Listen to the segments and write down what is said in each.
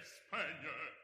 quel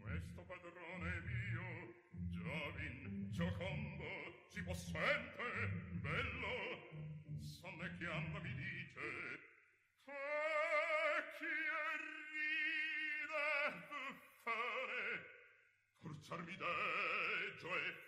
Questo padrone mio, giovin, giocondo, si possente, sarmideggio e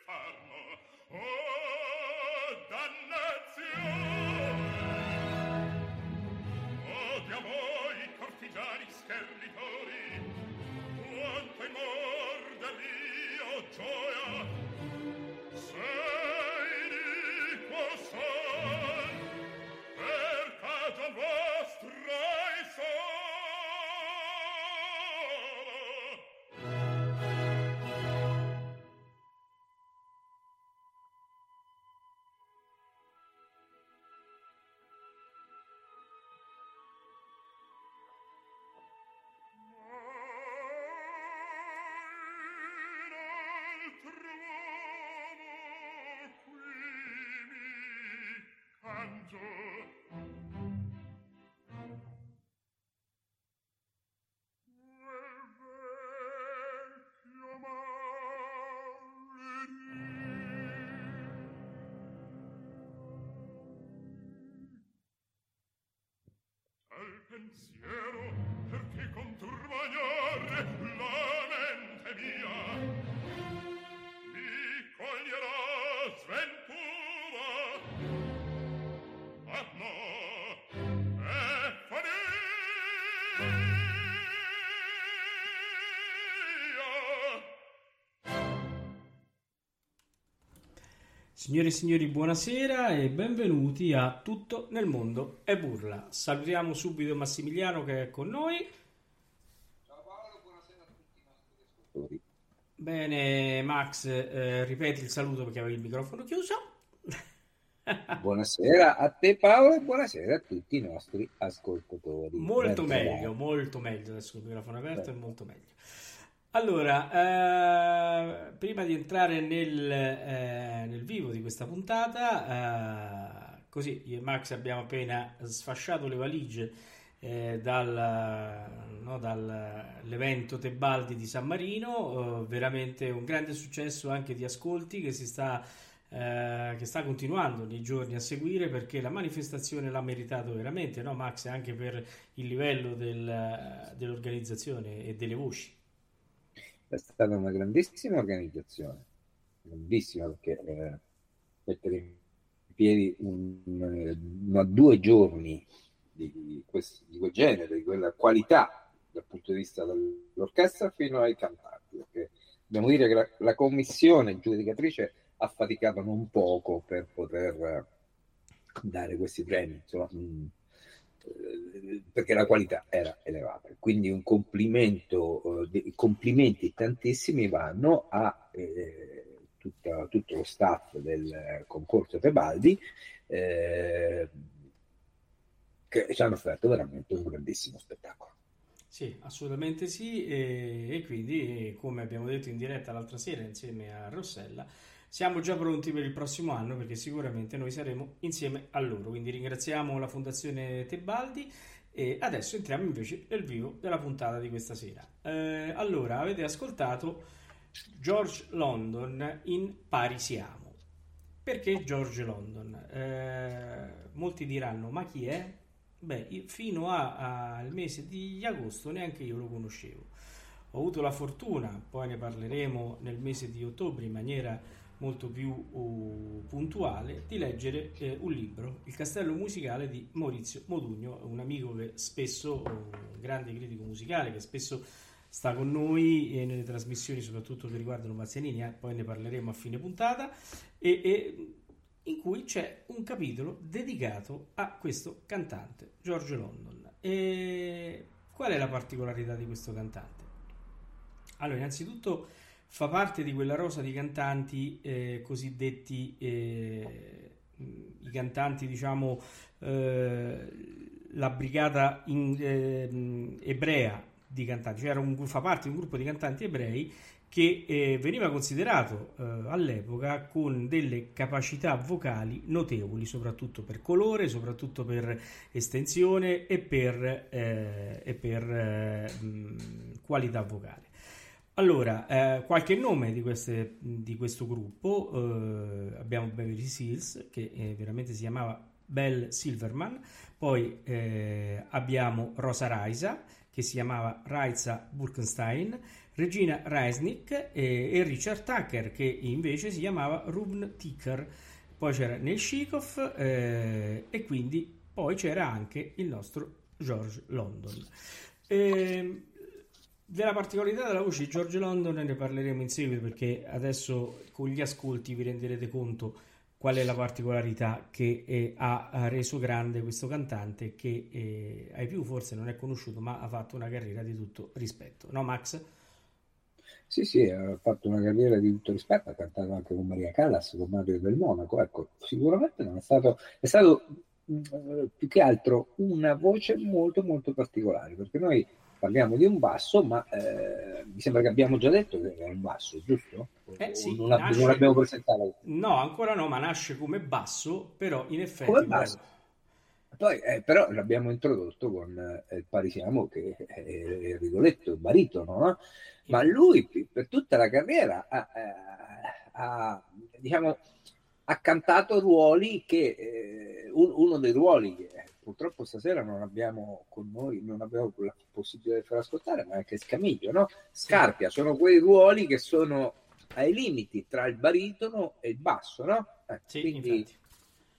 pensiero perché conturbagnare la mente mia? Signore e signori, buonasera e benvenuti a Tutto nel mondo è burla. Salutiamo subito Massimiliano che è con noi. Ciao Paolo, buonasera a tutti i nostri ascoltatori. Bene, Max, eh, ripeti il saluto perché avevi il microfono chiuso. Buonasera a te Paolo e buonasera a tutti i nostri ascoltatori. Molto Ben meglio, molto meglio. Adesso il microfono aperto è Beh. molto meglio. Allora, eh, prima di entrare nel, eh, nel vivo di questa puntata, eh, così io e Max abbiamo appena sfasciato le valigie eh, dal, no, dall'evento Tebaldi di San Marino, eh, veramente un grande successo anche di ascolti che si sta eh, che sta continuando nei giorni a seguire perché la manifestazione l'ha meritato veramente, no Max? Anche per il livello del, dell'organizzazione e delle voci. È stata una grandissima organizzazione, grandissima perché eh, mettere in piedi un, una, due giorni di, questo, di quel genere, di quella qualità dal punto di vista dell'orchestra fino ai cantanti, perché dobbiamo dire che la, la commissione giudicatrice ha faticato non poco per poter dare questi premi, insomma, mh, mm, eh, perché la qualità era elevata. Quindi un complimento, eh, complimenti tantissimi vanno a eh, tutta, tutto lo staff del concorso Tebaldi eh, che ci hanno offerto veramente un grandissimo spettacolo. Sì, assolutamente sì, e, e quindi, come abbiamo detto in diretta l'altra sera insieme a Rossella, siamo già pronti per il prossimo anno perché sicuramente noi saremo insieme a loro. Quindi ringraziamo la Fondazione Tebaldi e adesso entriamo invece nel vivo della puntata di questa sera. Eh, allora, avete ascoltato George London in Parisiamo. Perché George London? Eh, molti diranno, ma chi è? Beh, fino al mese di agosto neanche io lo conoscevo. Ho avuto la fortuna, poi ne parleremo nel mese di ottobre in maniera molto più uh, puntuale di leggere eh, un libro, Il castello musicale di Maurizio Modugno, un amico che spesso, un grande critico musicale, che spesso sta con noi e nelle trasmissioni soprattutto che riguardano Mazzianini, eh, poi ne parleremo a fine puntata, e, e, in cui c'è un capitolo dedicato a questo cantante, George London. E qual è la particolarità di questo cantante? Allora, innanzitutto fa parte di quella rosa di cantanti eh, cosiddetti eh, i cantanti diciamo eh, la brigata in, ehm, ebrea di cantanti cioè un, fa parte di un gruppo di cantanti ebrei che eh, veniva considerato eh, all'epoca con delle capacità vocali notevoli, soprattutto per colore, soprattutto per estensione e per, eh, e per mh, qualità vocale. Allora, eh, qualche nome di, queste, di questo gruppo, eh, abbiamo Beverly Seals, che eh, veramente si chiamava Belle Silverman, poi eh, abbiamo Rosa Raisa, che si chiamava Raisa Burkenstein, Regina Reisnick e Richard Tucker, che invece si chiamava Rubn Ticker, poi c'era Neil Shikov eh, e quindi poi c'era anche il nostro George London. Eh, della particolarità della voce di George London ne parleremo in seguito perché adesso con gli ascolti vi renderete conto qual è la particolarità che eh, ha reso grande questo cantante che eh, ai più forse non è conosciuto ma ha fatto una carriera di tutto rispetto. No Max? Sì, sì, ha fatto una carriera di tutto rispetto, ha cantato anche con Maria Callas, con Mario del Monaco, ecco, sicuramente non è stato, è stato mm, più che altro una voce molto molto particolare, perché noi parliamo di un basso, ma eh, mi sembra che abbiamo già detto che è un basso, giusto? Eh, sì, non, nasce... non, l'abbiamo presentato. No, ancora no, ma nasce come basso, però in effetti... Come basso. Poi, eh, però l'abbiamo introdotto con eh, il Parisiamo che è il Rigoletto, il baritono, no? ma lui per tutta la carriera ha, ha, diciamo, ha cantato ruoli che eh, uno dei ruoli che purtroppo stasera non abbiamo con noi, non abbiamo la possibilità di far ascoltare, ma anche Scamiglio, no? Scarpia, sono quei ruoli che sono ai limiti tra il baritono e il basso, no? Eh, sì, quindi,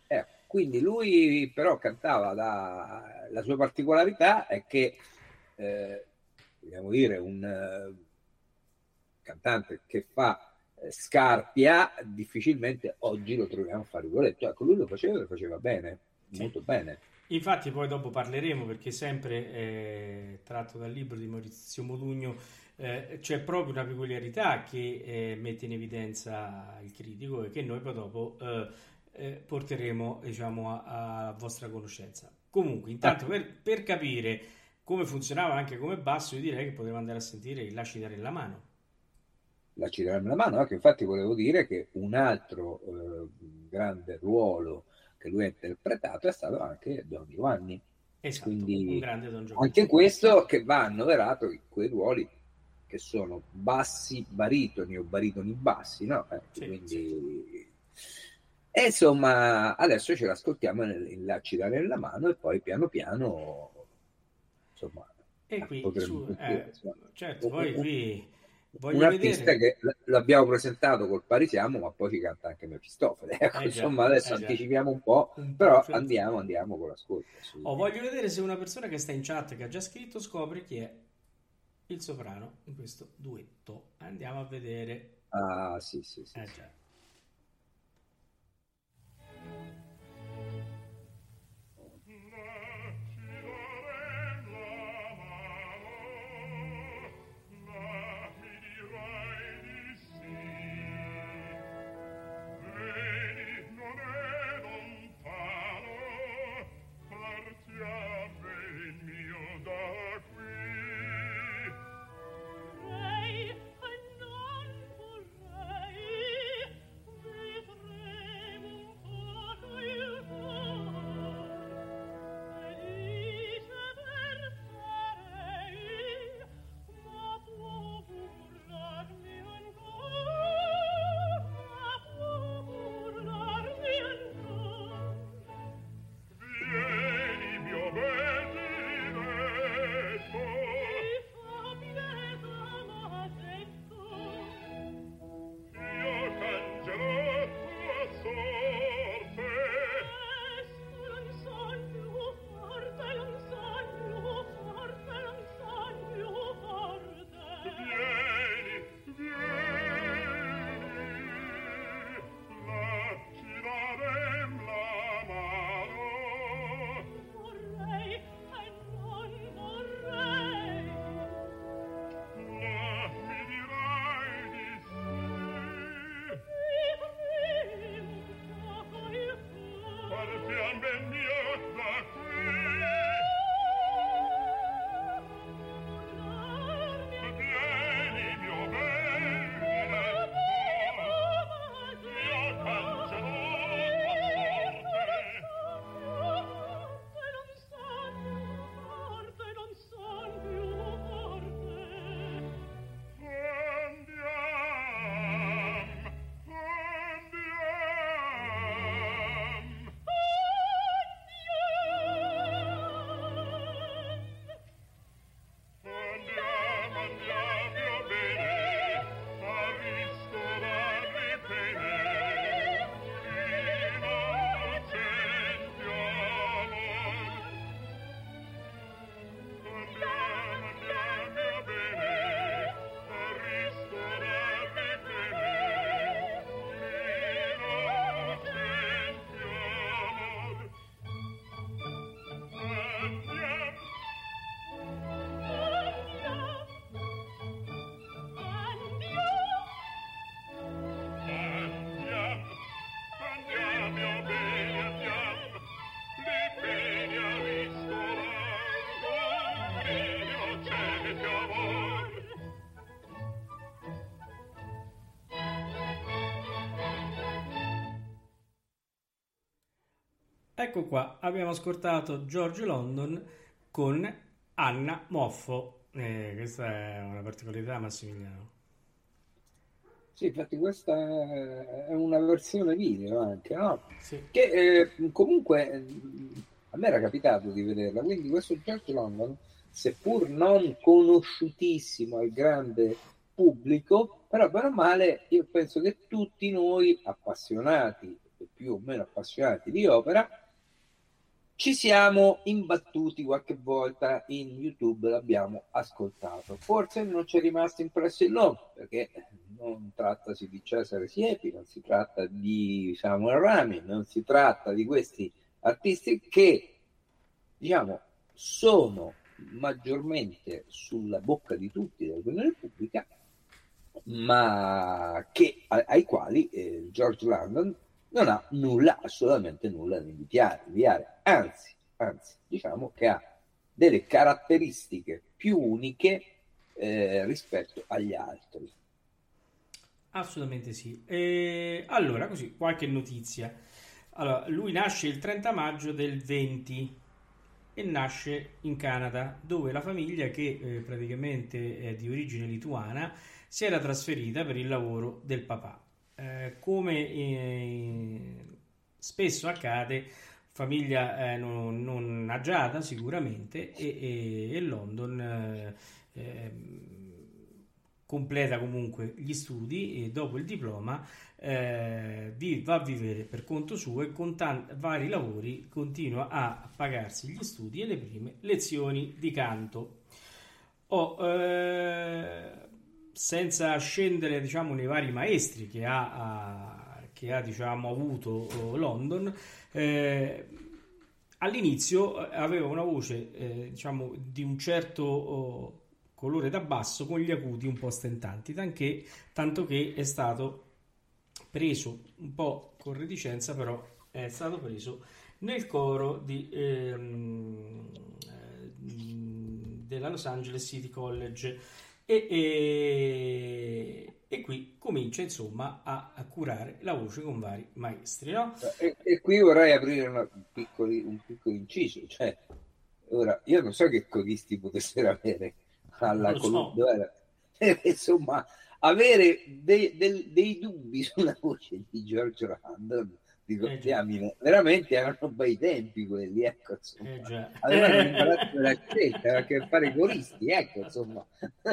eh, quindi, lui però cantava da, la sua particolarità è che eh, vogliamo dire un uh, cantante che fa eh, Scarpia difficilmente oggi lo troviamo a fare Rigoletto ecco lui lo faceva e lo faceva bene sì. molto bene Infatti poi dopo parleremo perché sempre eh, tratto dal libro di Maurizio Modugno eh, c'è proprio una peculiarità che eh, mette in evidenza il critico e che noi poi dopo eh, eh, porteremo diciamo, a, a, vostra conoscenza. Comunque intanto per, per, capire come funzionava anche come basso io direi che potremmo andare a sentire il Lasci dare la mano. Lasci dare la mano, anche infatti volevo dire che un altro eh, grande ruolo che lui ha interpretato è stato anche Don Giovanni. Esatto, Quindi, un grande Don Giovanni. Anche questo che va annoverato in quei ruoli che sono bassi baritoni o baritoni bassi, no? Eh, sì, quindi sì. E insomma, adesso ce l'ascoltiamo in Laccidare nella mano e poi piano piano, insomma, e qui, su, eh, certo, poi qui Voglio un artista vedere. che l'abbiamo presentato col Parisiamo, ma poi ci canta anche Mefistofele. Ecco, eh insomma, adesso eh anticipiamo un po', però andiamo, andiamo con l'ascolto. Oh, voglio vedere se una persona che sta in chat che ha già scritto scopre chi è il soprano in questo duetto. Andiamo a vedere. Ah, sì, sì, sì. Eh, sì. Ecco qua, abbiamo ascoltato George London con Anna Moffo. Eh, questa è una particolarità, Massimiliano. Sì, infatti questa è una versione video anche, no? Sì. Che eh, comunque a me era capitato di vederla, quindi questo George London, seppur non conosciutissimo al grande pubblico, però bene o male io penso che tutti noi appassionati, più o meno appassionati di opera, ci siamo imbattuti qualche volta in YouTube, l'abbiamo ascoltato. Forse non ci è rimasto impresso il nome, perché non trattasi di Cesare Siepi, non si tratta di Samuel Rami, non si tratta di questi artisti che, diciamo, sono maggiormente sulla bocca di tutti dell'opinione pubblica, ma che, ai quali eh, George London non ha nulla, assolutamente nulla da invidiare, invidiare. Anzi, anzi, diciamo che ha delle caratteristiche più uniche eh, rispetto agli altri. Assolutamente sì. E allora, così, qualche notizia. Allora, lui nasce il 30 maggio del 20 e nasce in Canada, dove la famiglia, che eh, praticamente è di origine lituana, si era trasferita per il lavoro del papà. Eh, come eh, spesso accade famiglia eh, non, non, agiata sicuramente e, e, e London eh, eh, completa comunque gli studi e dopo il diploma eh, va a vivere per conto suo e con tanti, vari lavori continua a pagarsi gli studi e le prime lezioni di canto. Oh, senza scendere diciamo, nei vari maestri che ha, che ha diciamo, avuto oh, London, eh, all'inizio eh, aveva una voce eh, diciamo, di un certo oh, colore da basso con gli acuti un po' stentanti, tanché, tanto che è stato preso un po' con reticenza, però è stato preso nel coro di, ehm, eh, della Los Angeles City College e, e, e, qui comincia insomma a, a, curare la voce con vari maestri. No? E, e, qui vorrei aprire una, un, piccolo, un piccolo inciso, cioè ora io non so che codisti potessero avere alla colonna, so. insomma avere dei, dei, dei, dubbi sulla voce di Giorgio Random ricordiamine, eh, veramente erano bei tempi quelli, ecco, insomma. Eh, avevano imparato la scelta, che fare coristi, ecco, insomma.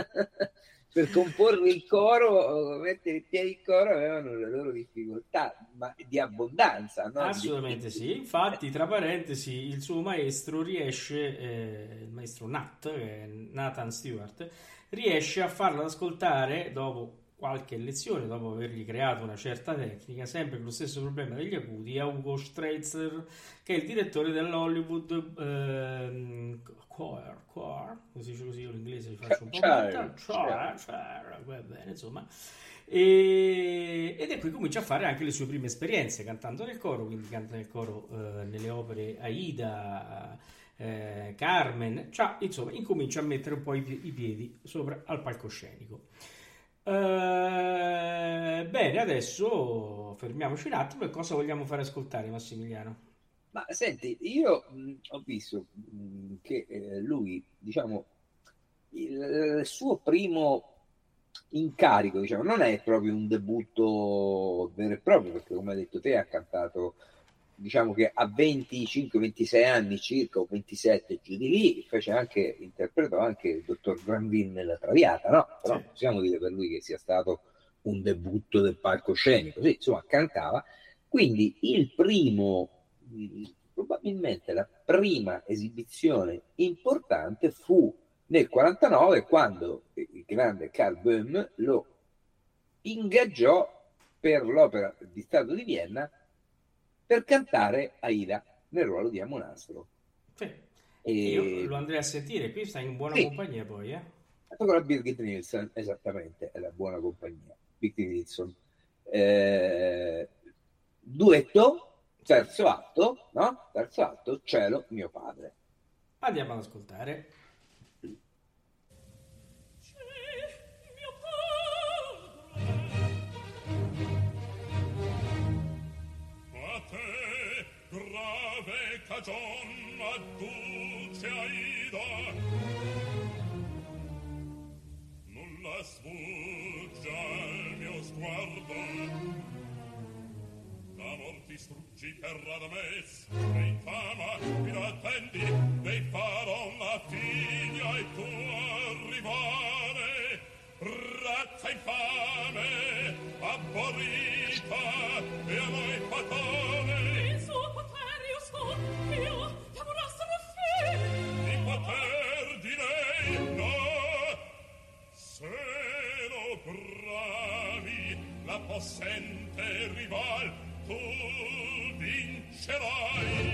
per comporre il coro, mettere in piedi il coro, avevano le loro difficoltà, ma di abbondanza. No? Assolutamente di... sì. Infatti, tra parentesi, il suo maestro riesce, eh, il maestro Nat, Nathan Stewart, riesce a farlo ascoltare dopo qualche lezione, dopo avergli creato una certa tecnica, sempre con lo stesso problema degli acuti, a Ugo Streitzer, che è il direttore dell'Hollywood eh, Choir, choir, così così io l'inglese faccio un po' choir, choir, choir, va bene, insomma. E, ed è qui comincia a fare anche le sue prime esperienze cantando nel coro, quindi canta nel coro eh, nelle opere Aida, eh, Carmen, cioè, insomma, incomincia a mettere un po' i, i piedi sopra al palcoscenico. Eh, bene, adesso fermiamoci un attimo e cosa vogliamo fare ascoltare Massimiliano? Ma senti, io mh, ho visto mh, che eh, lui, diciamo, il, il, suo primo incarico, diciamo, non è proprio un debutto vero e proprio, perché come hai detto te ha cantato, diciamo che a 25-26 anni circa, o 27 giù di lì, fece anche, interpretò anche il dottor Grandin nella Traviata, no? Però sì. possiamo dire per lui che sia stato un debutto del palcoscenico, sì, insomma, cantava. Quindi il primo probabilmente la prima esibizione importante fu nel 49 quando il grande Carl Böhm lo ingaggiò per l'opera di Stato di Vienna per cantare Aida nel ruolo di Amonastro. Sì. E... Io lo andrei a sentire, qui sta in buona sì. compagnia poi. Eh? Con la Birgit Nielsen, esattamente, è la buona compagnia. Birgit Nielsen. Eh, duetto terzo atto, no? Terzo atto, cielo mio padre. Andiamo ad ascoltare. Cagion adduce Aida. Nulla sfugge al mio sguardo. Distruggi per Radames e infama ed attendi dei farò la figlia e tu arrivare razza infame abborrita possente rival tu vincerai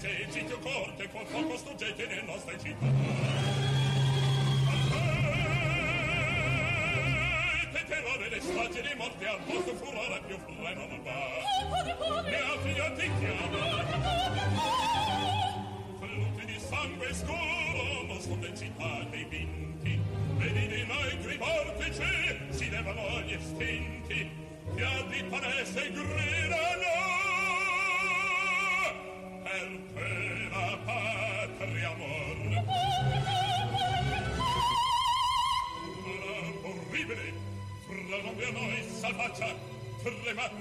Vedete il gicchio corte qual poco struggete nel nostro città. Attente terrore le strage di morte al vostro furore più furore non va. Oh, poveri, poveri! Ne altri io ti. Flutti di sangue scuro nasconde in città dei vinti. Vedi di noi cri vortici si levano gli istinti. Che a e resta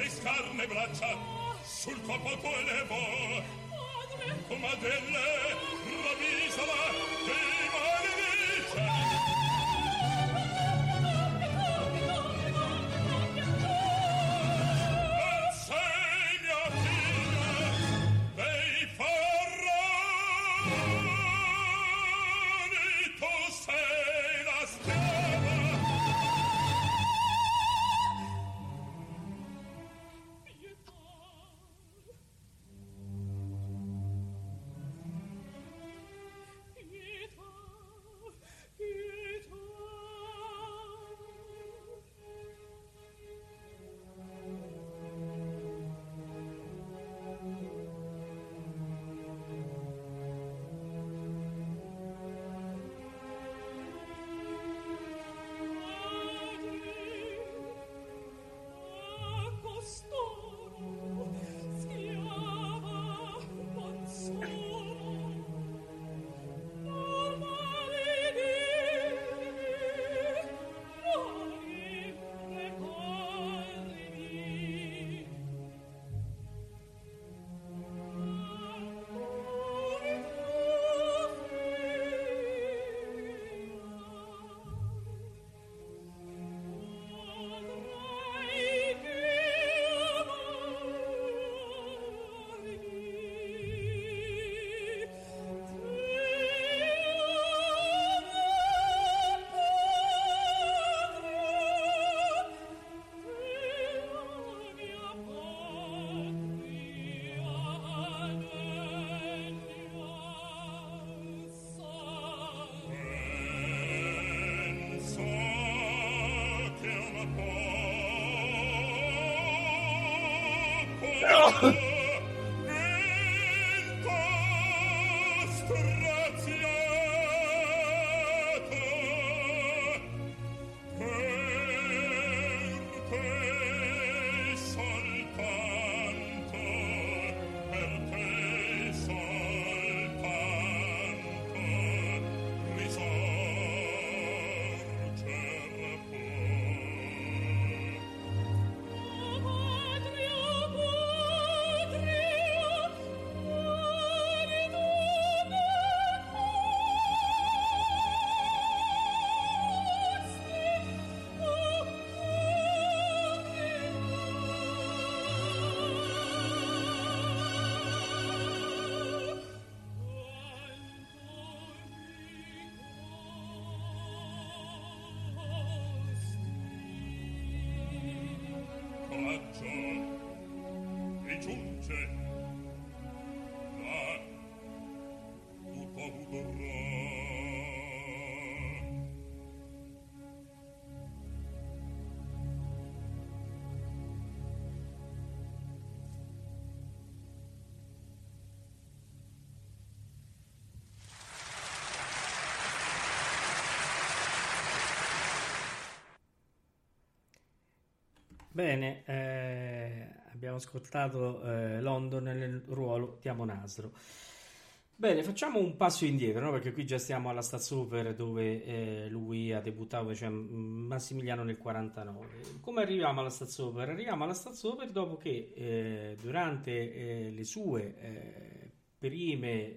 scarne braccia sul corpo tuo elevo, comadrella ciò e giunge Bene, eh, abbiamo ascoltato eh, London nel ruolo di Amonasro. Bene, facciamo un passo indietro, no? Perché qui già stiamo alla Staatsoper dove eh, lui ha debuttato, cioè Massimiliano nel 49. Come arriviamo alla Staatsoper? Arriviamo alla Staatsoper dopo che eh, durante eh, le sue eh, prime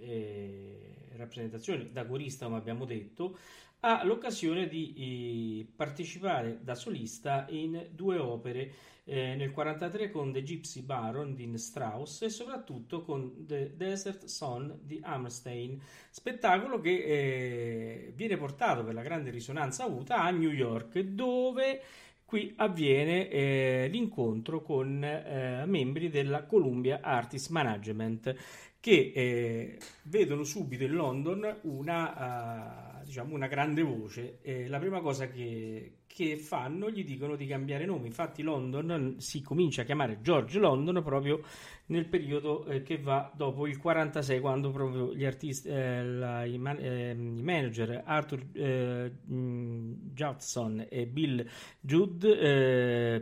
rappresentazioni da corista, come abbiamo detto, ha l'occasione di eh, partecipare da solista in due opere eh, nel 1943 con The Gypsy Baron di Strauss e soprattutto con The Desert Son di Hammerstein, spettacolo che eh, viene portato per la grande risonanza avuta a New York, dove qui avviene eh, l'incontro con eh, membri della Columbia Artist Management che eh, vedono subito in London una, uh, diciamo una grande voce. Eh, la prima cosa che, che, fanno gli dicono di cambiare nome. Infatti, London si comincia a chiamare George London proprio nel periodo eh, che va dopo il 46, quando proprio gli artisti, eh, la, i, man- eh, i, manager Arthur eh, Judson e Bill Judd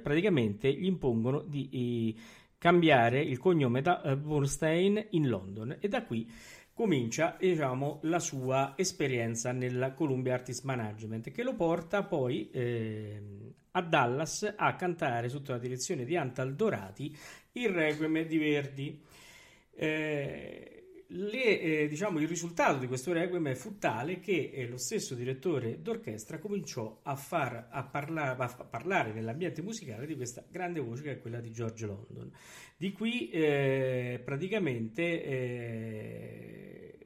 praticamente gli impongono di. di cambiare il cognome da Bernstein in London e da qui comincia diciamo, la sua esperienza nella Columbia Artist Management che lo porta poi eh, a Dallas a cantare sotto la direzione di Antal Dorati il Requiem di Verdi. Eh, le, eh, diciamo, il risultato di questo requiem fu tale che eh, lo stesso direttore d'orchestra cominciò a, far, a, parla, a, parlare nell'ambiente musicale di questa grande voce che è quella di George London. Di qui eh, praticamente eh,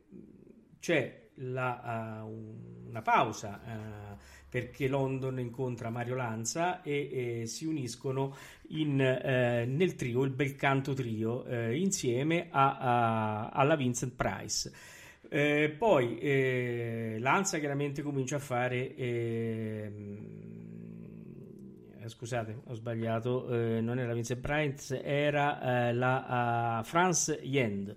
c'è la, uh, una pausa uh, perché London incontra Mario Lanza e, e si uniscono in, eh, nel trio, il bel canto trio, eh, insieme a, a, alla Vincent Price. Eh, poi eh, Lanza chiaramente comincia a fare ehm, eh, scusate, ho sbagliato, eh, non era Vincent Price, era eh, la uh, France Yend.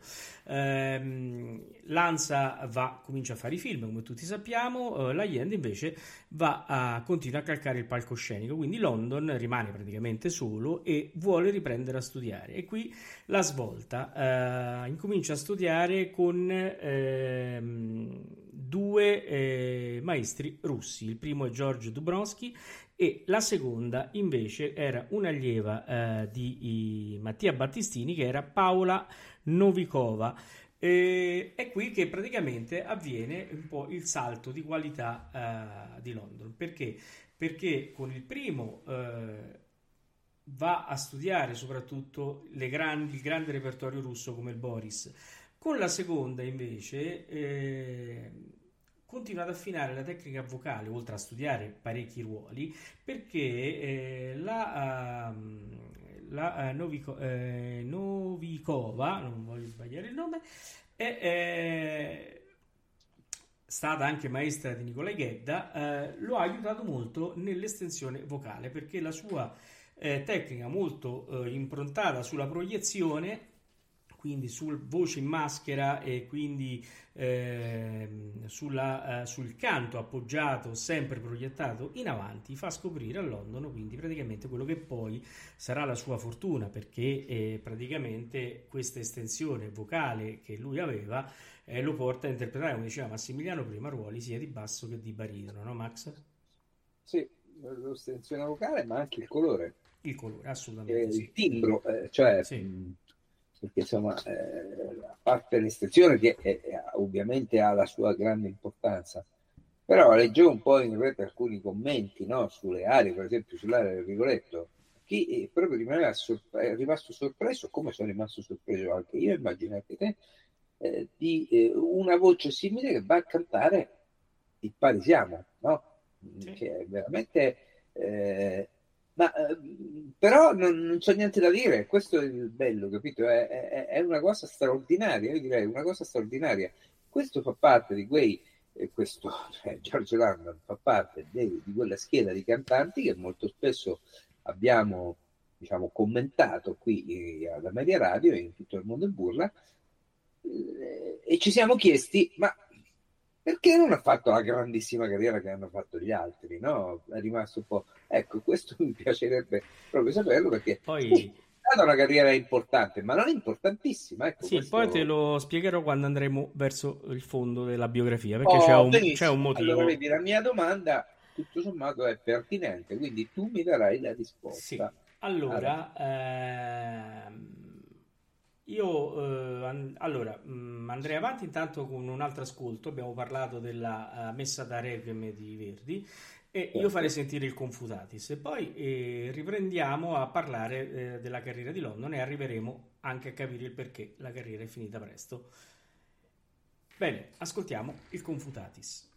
Ehm, Lanza va, comincia a fare i film, come tutti sappiamo, eh, la Yend invece va a, continua a calcare il palcoscenico, quindi London rimane praticamente solo e vuole riprendere a studiare. E qui la svolta, eh, incomincia a studiare con ehm, due eh, maestri russi, il primo è George Dubrovsky e la seconda invece era un'allieva eh, di Mattia Battistini che era Paola Novikova. E è qui che praticamente avviene un po' il salto di qualità eh, di London. Perché? Perché con il primo eh, va a studiare soprattutto grandi, il grande repertorio russo come il Boris. Con la seconda invece eh, continua ad affinare la tecnica vocale, oltre a studiare parecchi ruoli, perché eh, la, uh, la uh, Novico, eh, Novikova, non voglio sbagliare il nome, è, è stata anche maestra di Nicolai Ghedda, eh, lo ha aiutato molto nell'estensione vocale, perché la sua eh, tecnica molto eh, improntata sulla proiezione quindi sul voce in maschera e quindi eh, sulla, eh, sul canto appoggiato, sempre proiettato in avanti, fa scoprire a London quindi praticamente quello che poi sarà la sua fortuna perché eh, praticamente questa estensione vocale che lui aveva eh, lo porta a interpretare, come diceva Massimiliano prima, ruoli sia di basso che di baritono, no Max? Sì, l'estensione vocale ma anche il colore. Il colore, assolutamente. Sì. Il timbro, eh, cioè... Sì. Perché insomma, eh, a parte l'estensione che è, è, ovviamente ha la sua grande importanza, però leggevo un po' in rete alcuni commenti no, sulle aree, per esempio sull'area del Rigoletto, chi proprio rimaneva sorpre- è rimasto sorpreso, come sono rimasto sorpreso anche io, immagino anche te, eh, di eh, una voce simile che va a cantare il Parisiamo, no? Sì. che è veramente... Eh, ma eh, però non, non c'è niente da dire, questo è il bello, capito? È, è, è una cosa straordinaria, io direi una cosa straordinaria. Questo fa parte di quei, eh, questo, cioè, Giorgio Landon fa parte di, di quella schiera di cantanti che molto spesso abbiamo diciamo, commentato qui eh, alla Media Radio e in tutto il mondo in burla eh, e ci siamo chiesti ma perché non ha fatto la grandissima carriera che hanno fatto gli altri, no? È rimasto un po'... Ecco, questo mi piacerebbe proprio saperlo perché... Poi... Sì, è stata una carriera importante, ma non importantissima. Ecco, sì, questo... poi te lo spiegherò quando andremo verso il fondo della biografia, perché Oh, c'è, un, c'è un motivo. Allora, vedi, la mia domanda, tutto sommato, è pertinente, quindi tu mi darai la risposta. Sì. Allora, ehm, io eh, allora, mh, andrei avanti intanto con un altro ascolto. Abbiamo parlato della eh, messa da Requiem di Verdi e io Certo. farei sentire il Confutatis e poi eh, riprendiamo a parlare eh, della carriera di London e arriveremo anche a capire il perché la carriera è finita presto. Bene, ascoltiamo il. Confutatis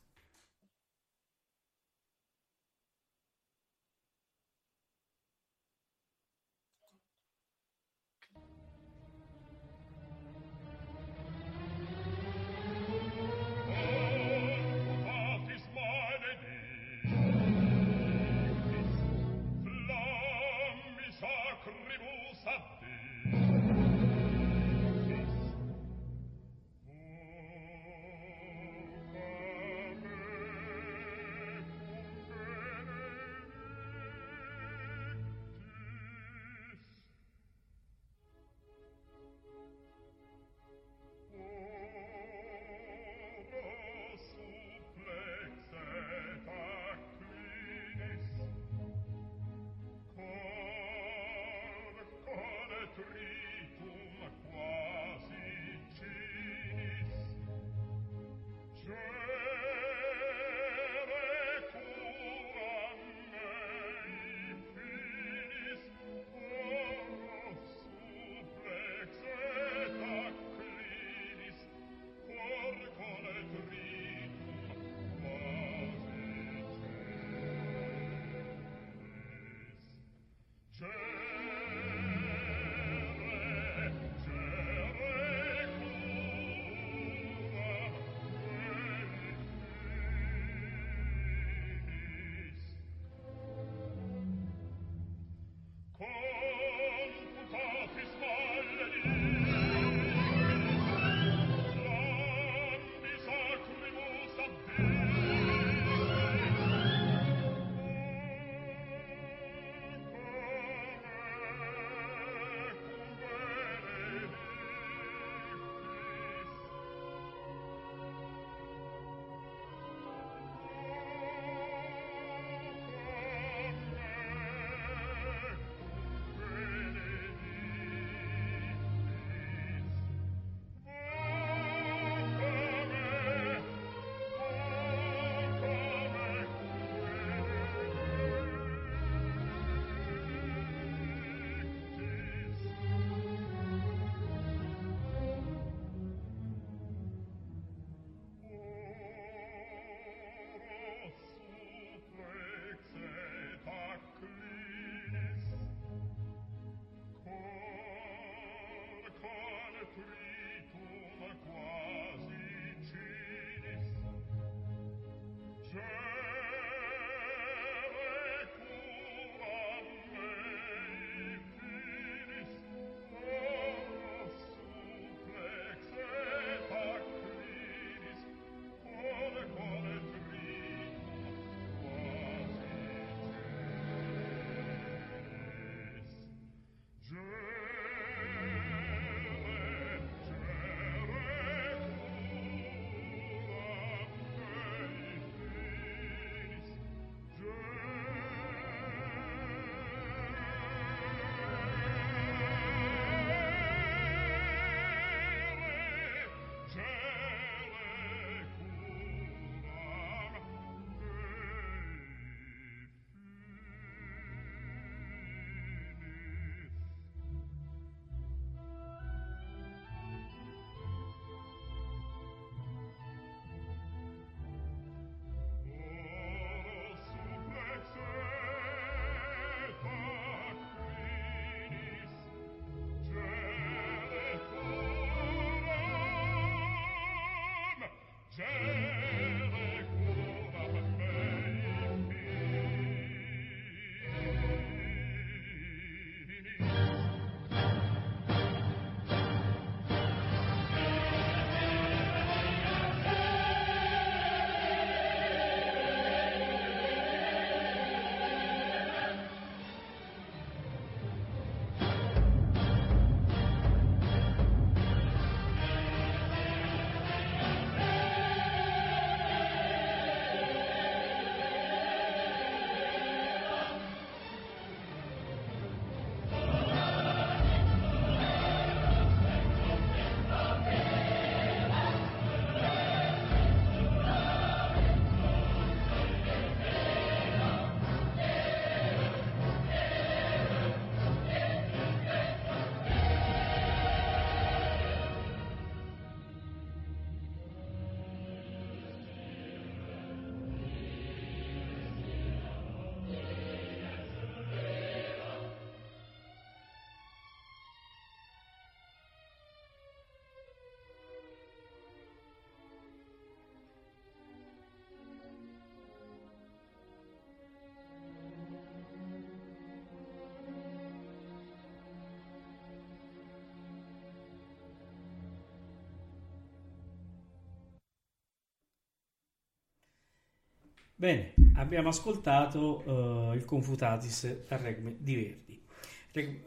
Bene, abbiamo ascoltato uh, il Confutatis dal Regme di Verdi. Reg-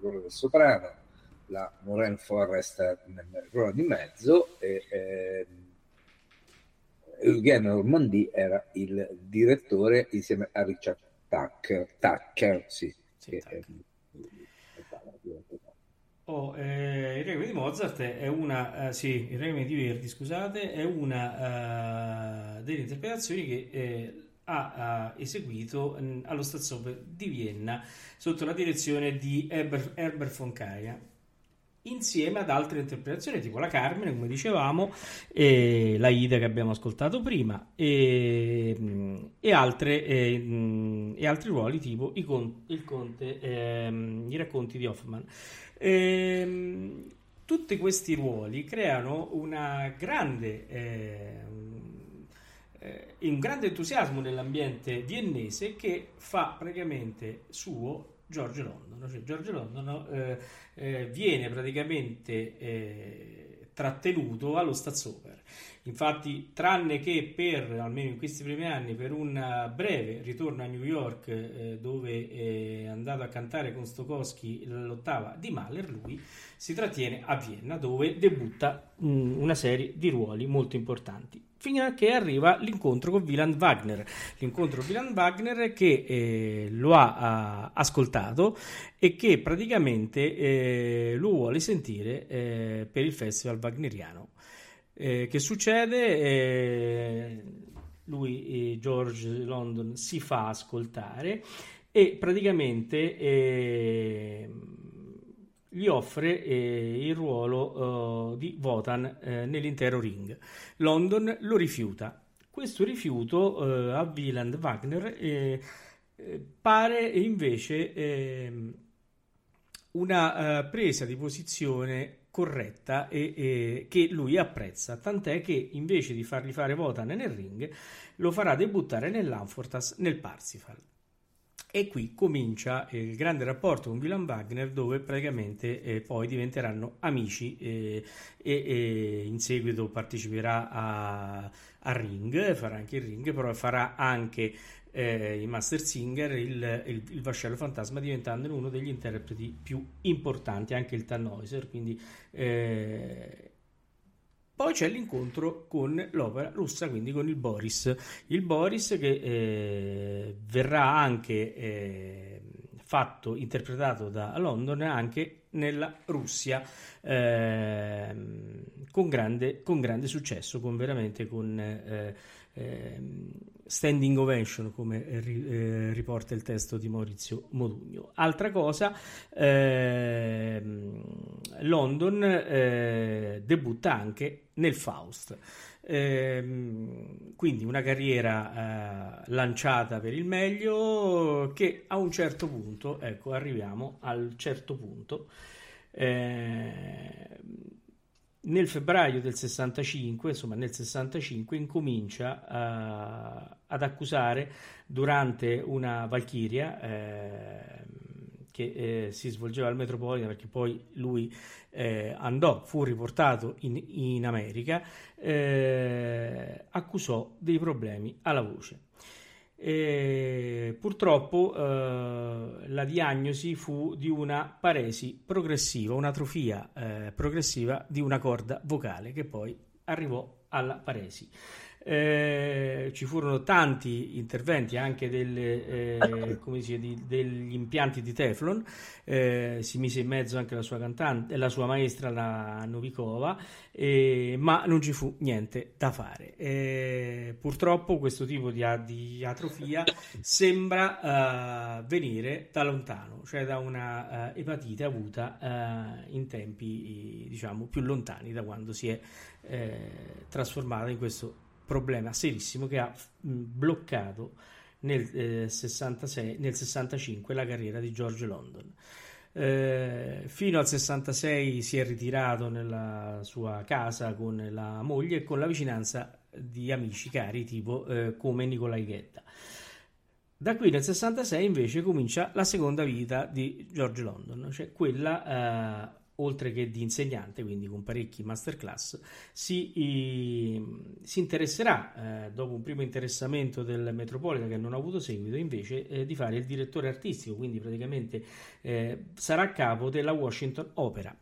quello del soprano, la Moraine Forrest nel ruolo di mezzo e eh, Eugene Normandie era il direttore insieme a Richard Tucker, Tucker sì, sì che, Tucker. Oh, eh, il Requiem di Mozart è una, eh, sì, il Requiem di Verdi, scusate, è una uh, delle interpretazioni che eh, ha, eseguito mh, allo Staatsoper di Vienna sotto la direzione di Herbert, Herbert von Kaya insieme ad altre interpretazioni tipo la Carmine come dicevamo e la Ida che abbiamo ascoltato prima e, e, altre, e, e altri ruoli tipo i, con, il Conte ehm, i racconti di Hoffman. Ehm, tutti questi ruoli creano grande eh, un grande entusiasmo nell'ambiente viennese che fa praticamente suo George London. Cioè, George London eh, eh, viene praticamente eh, trattenuto allo Staatsoper. Infatti, tranne che per, almeno in questi primi anni, per un breve ritorno a New York eh, dove è andato a cantare con Stokowski l'ottava di Mahler, lui si trattiene a Vienna dove debutta mh, una serie di ruoli molto importanti fino a che arriva l'incontro con Wieland Wagner. L'incontro con Wieland Wagner che eh, lo ha, ha, ascoltato e che praticamente eh, lo vuole sentire eh, per il festival wagneriano. Eh, che succede? Eh, lui, George London, si fa ascoltare e praticamente eh, gli offre eh, il ruolo uh, di Votan eh, nell'intero ring. London lo rifiuta. Questo rifiuto uh, a Wieland Wagner eh, eh pare invece ehm, una presa di posizione corretta e, e, che lui apprezza, tant'è che invece di fargli fare Votan nel ring lo farà debuttare nell'Anfortas nel Parsifal. E qui comincia il grande rapporto con William Wagner dove praticamente eh, poi diventeranno amici eh, e, e, in seguito parteciperà a, a, Ring, farà anche il Ring, però farà anche eh, il Master Singer, il, il, il, Vascello Fantasma diventando uno degli interpreti più importanti, anche il Tannhäuser, quindi eh, poi c'è l'incontro con l'opera russa, quindi con il Boris. Il Boris che eh, verrà anche eh, fatto, interpretato da London anche nella Russia eh, con, grande, con, grande, successo, con veramente con eh, ehm, standing ovation come eh, riporta il testo di Maurizio Modugno. Altra cosa, eh, London eh, debutta anche nel Faust. Eh, quindi una carriera eh, lanciata per il meglio che a un certo punto, ecco, arriviamo al certo punto. Eh, nel febbraio del 65, insomma nel 65, incomincia uh, ad accusare durante una Valchiria eh, che eh, si svolgeva al Metropolitan perché poi lui eh, andò, fu riportato in, in America, eh, accusò dei problemi alla voce. E purtroppo eh, la diagnosi fu di una paresi progressiva, un'atrofia eh, progressiva di una corda vocale che poi arrivò alla paresi. Eh, ci furono tanti interventi anche delle, eh, dice, di, degli impianti di Teflon, eh, si mise in mezzo anche la sua cantante, la sua maestra, la Novikova, ma non ci fu niente da fare. Eh, purtroppo questo tipo di, di atrofia sembra uh, venire da lontano, cioè da una epatite avuta in tempi diciamo più lontani da quando si è trasformata in questo problema serissimo che ha bloccato nel, eh, 66, nel 65 la carriera di George London. Eh, fino al 66 si è ritirato nella sua casa con la moglie e con la vicinanza di amici cari tipo eh, come Nicolai Ghetta. Da qui nel 66 invece comincia la seconda vita di George London, cioè quella eh, oltre che di insegnante, quindi con parecchi masterclass, si, i, si interesserà, eh, dopo un primo interessamento del Metropolitan che non ha avuto seguito, invece eh, di fare il direttore artistico, quindi praticamente eh, sarà capo della Washington Opera.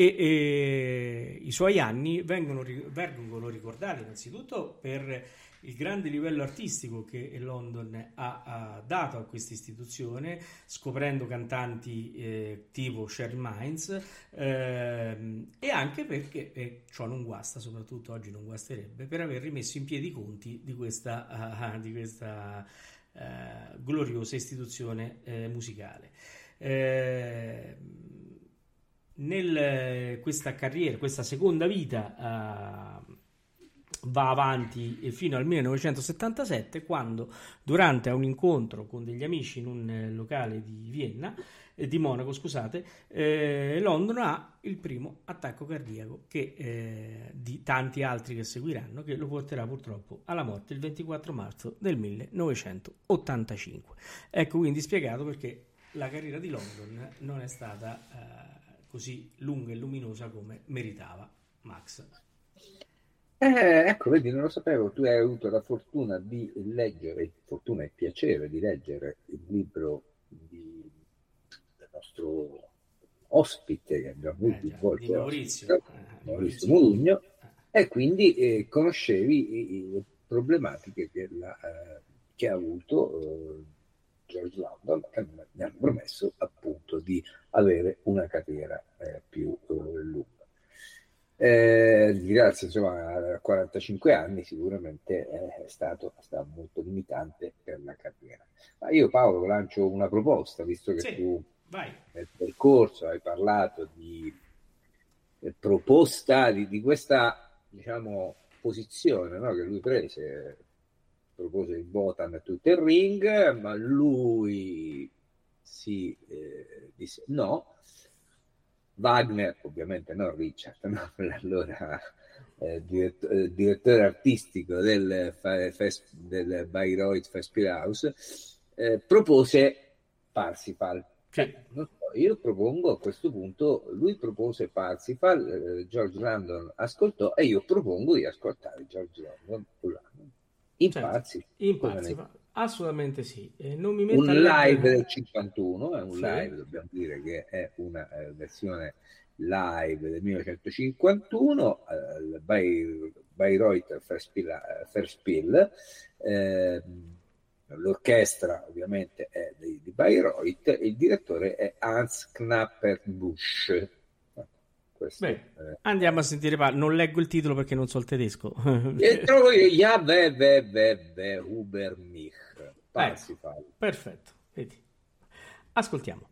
E, e i suoi anni vengono, vengono ricordati innanzitutto per il grande livello artistico che London ha, ha dato a questa istituzione, scoprendo cantanti eh, tipo Sheryl Mines, ehm, e anche perché, e ciò non guasta, soprattutto oggi non guasterebbe, per aver rimesso in piedi i conti di questa, uh, di questa uh, gloriosa istituzione uh, musicale. Eh, nel, questa carriera, questa seconda vita va avanti fino al 1977 quando durante un incontro con degli amici in un eh, locale di Vienna eh, di Monaco scusate eh, London ha il primo attacco cardiaco che, eh, di tanti altri che seguiranno che lo porterà purtroppo alla morte il 24 marzo del 1985 ecco quindi spiegato perché la carriera di London non è stata eh, così lunga e luminosa come meritava Max eh, ecco, vedi, non lo sapevo, tu hai avuto la fortuna di leggere, fortuna e piacere di leggere il libro di, del nostro ospite che abbiamo avuto eh, volte, di Maurizio, eh, Maurizio Modugno, e quindi eh, conoscevi le problematiche che, la, eh, che ha avuto eh, George London, che mi hanno promesso appunto di avere una carriera eh, più lunga. Eh, grazie, insomma, a 45 anni sicuramente è stato, è stato molto limitante per la carriera. Ma io Paolo lancio una proposta, visto che sì, tu vai. nel percorso hai parlato di eh, proposta di, di, questa, diciamo, posizione no, che lui prese, propose il Botan a tutto il ring, ma lui si eh, disse no, Wagner, ovviamente non Richard, no? allora eh, dirett- eh, direttore artistico del, fest- del Bayreuth Festspielhaus, eh, propose Parsifal. Sì. So, io propongo a questo punto, lui propose Parsifal, eh, George London ascoltò e io propongo di ascoltare George London in certo. Parsifal. In Parsifal. Assolutamente sì. Eh, non mi un live del 51, è un Sì. live, dobbiamo dire che è una eh, versione live del 1951 al Bay- Bayreuth Festspiel. Eh, l'orchestra ovviamente è di, di Bayreuth e il direttore è Hans Knapperbusch. Questo, Beh, eh, Andiamo a sentire, non leggo il titolo perché non so il tedesco. e trovo io, ja, ve, ve, ve, Uber mich. Parsifal. Perfetto, vedi. Ascoltiamo.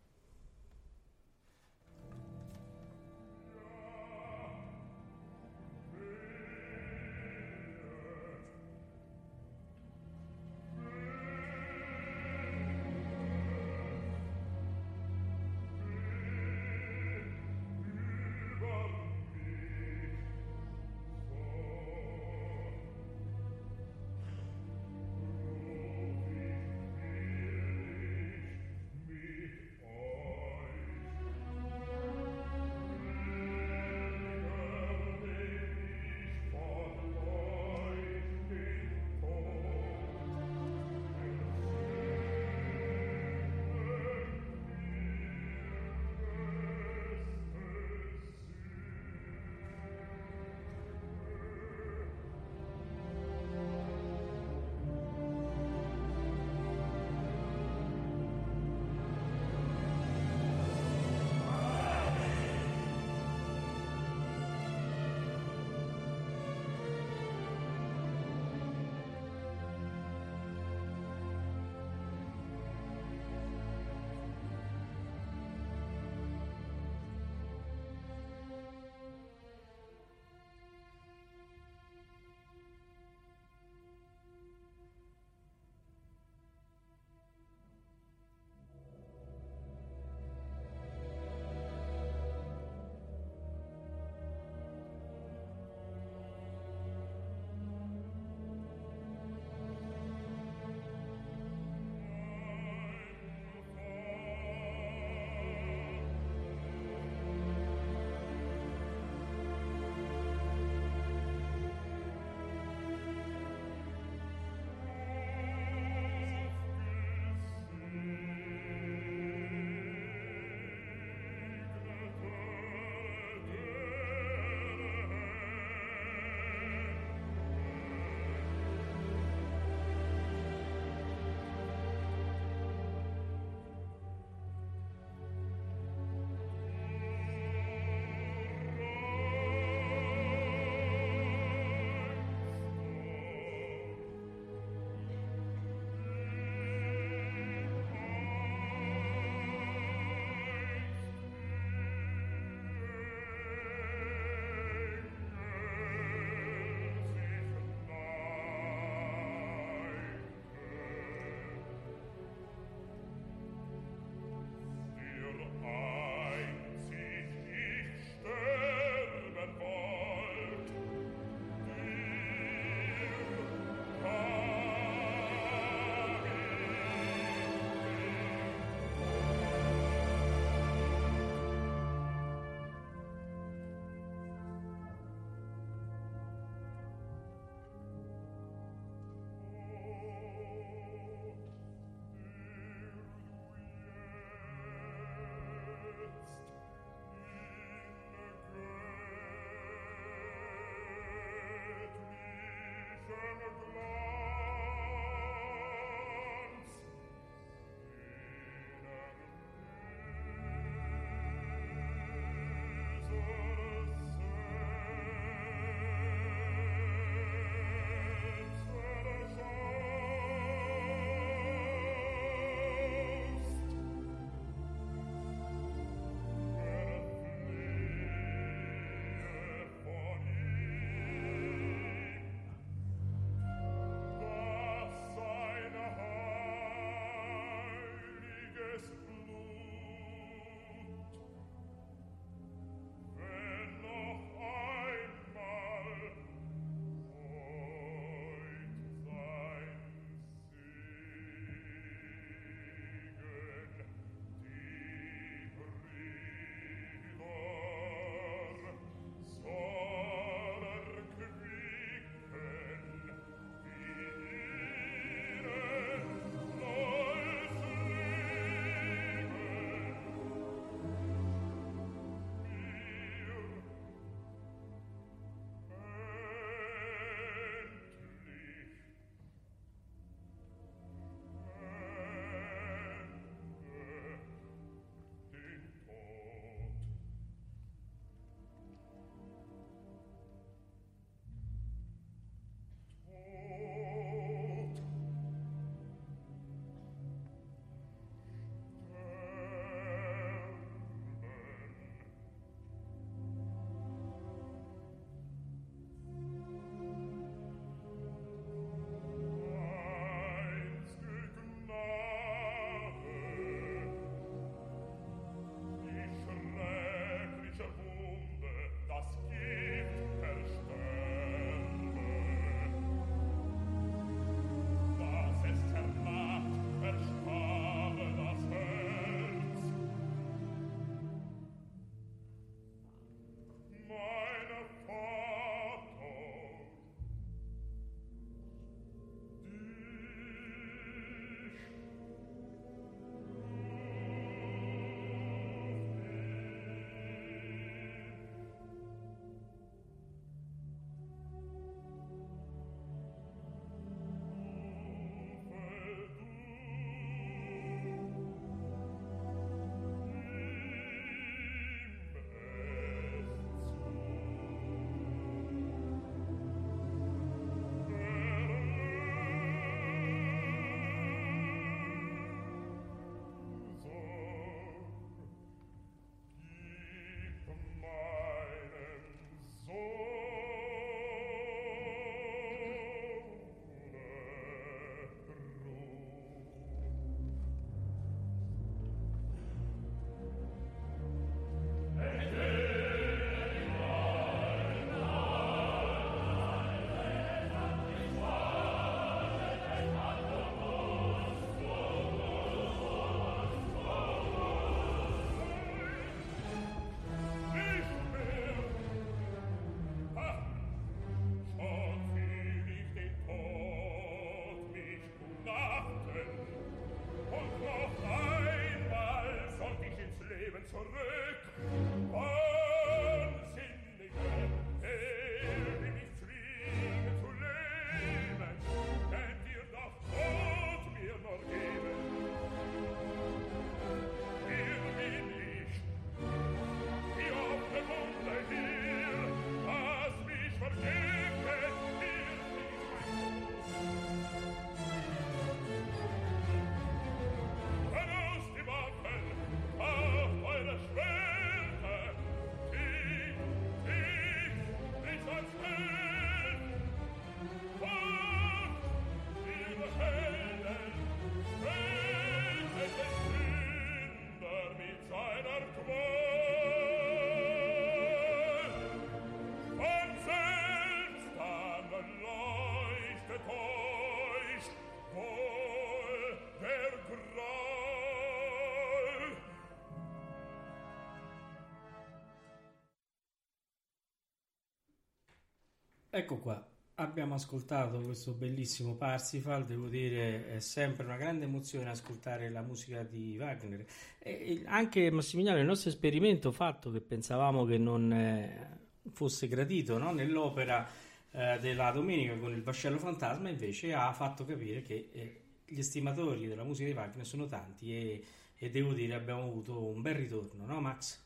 Ecco qua, abbiamo ascoltato questo bellissimo Parsifal, devo dire è sempre una grande emozione ascoltare la musica di Wagner. E anche Massimiliano, il nostro esperimento fatto che pensavamo che non eh, fosse gradito no? nell'opera eh, della domenica con il Vascello Fantasma, invece ha fatto capire che eh, gli estimatori della musica di Wagner sono tanti e, e devo dire abbiamo avuto un bel ritorno, no Max?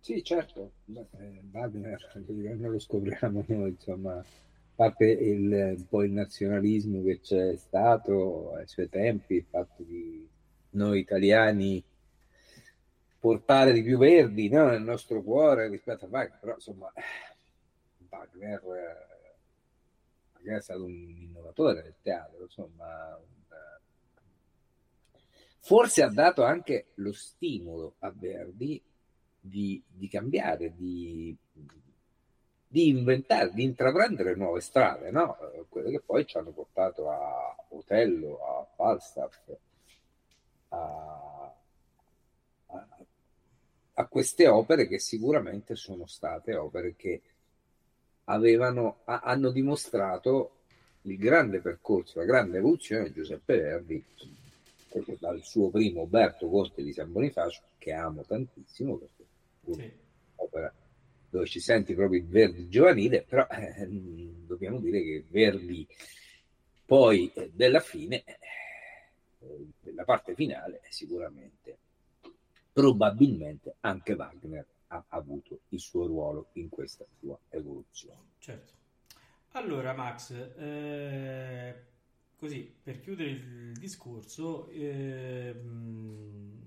Sì, certo, eh, Wagner non lo scopriamo noi, insomma, a parte il, un po' il nazionalismo che c'è stato ai suoi tempi, il fatto di noi italiani portare di più Verdi no, nel nostro cuore rispetto a Wagner, però insomma Wagner, eh, Wagner è stato un innovatore del teatro, insomma, un- forse ha dato anche lo stimolo a Verdi di, di cambiare, di, di inventare, di intraprendere nuove strade, no? Eh, Quelle che poi ci hanno portato a Otello, a Falstaff, a, a- a queste opere che sicuramente sono state opere che avevano, ha- hanno dimostrato il grande percorso, la grande evoluzione di Giuseppe Verdi proprio dal suo primo Umberto Conte di San Bonifacio, che amo tantissimo è Sì. un'opera dove ci senti proprio il Verdi giovanile, però eh, dobbiamo dire che Verdi poi eh, della fine, eh, della parte finale, sicuramente, probabilmente anche Wagner ha avuto il suo ruolo in questa sua evoluzione. Certo. Allora, Max, eh, così per chiudere il discorso, ehm,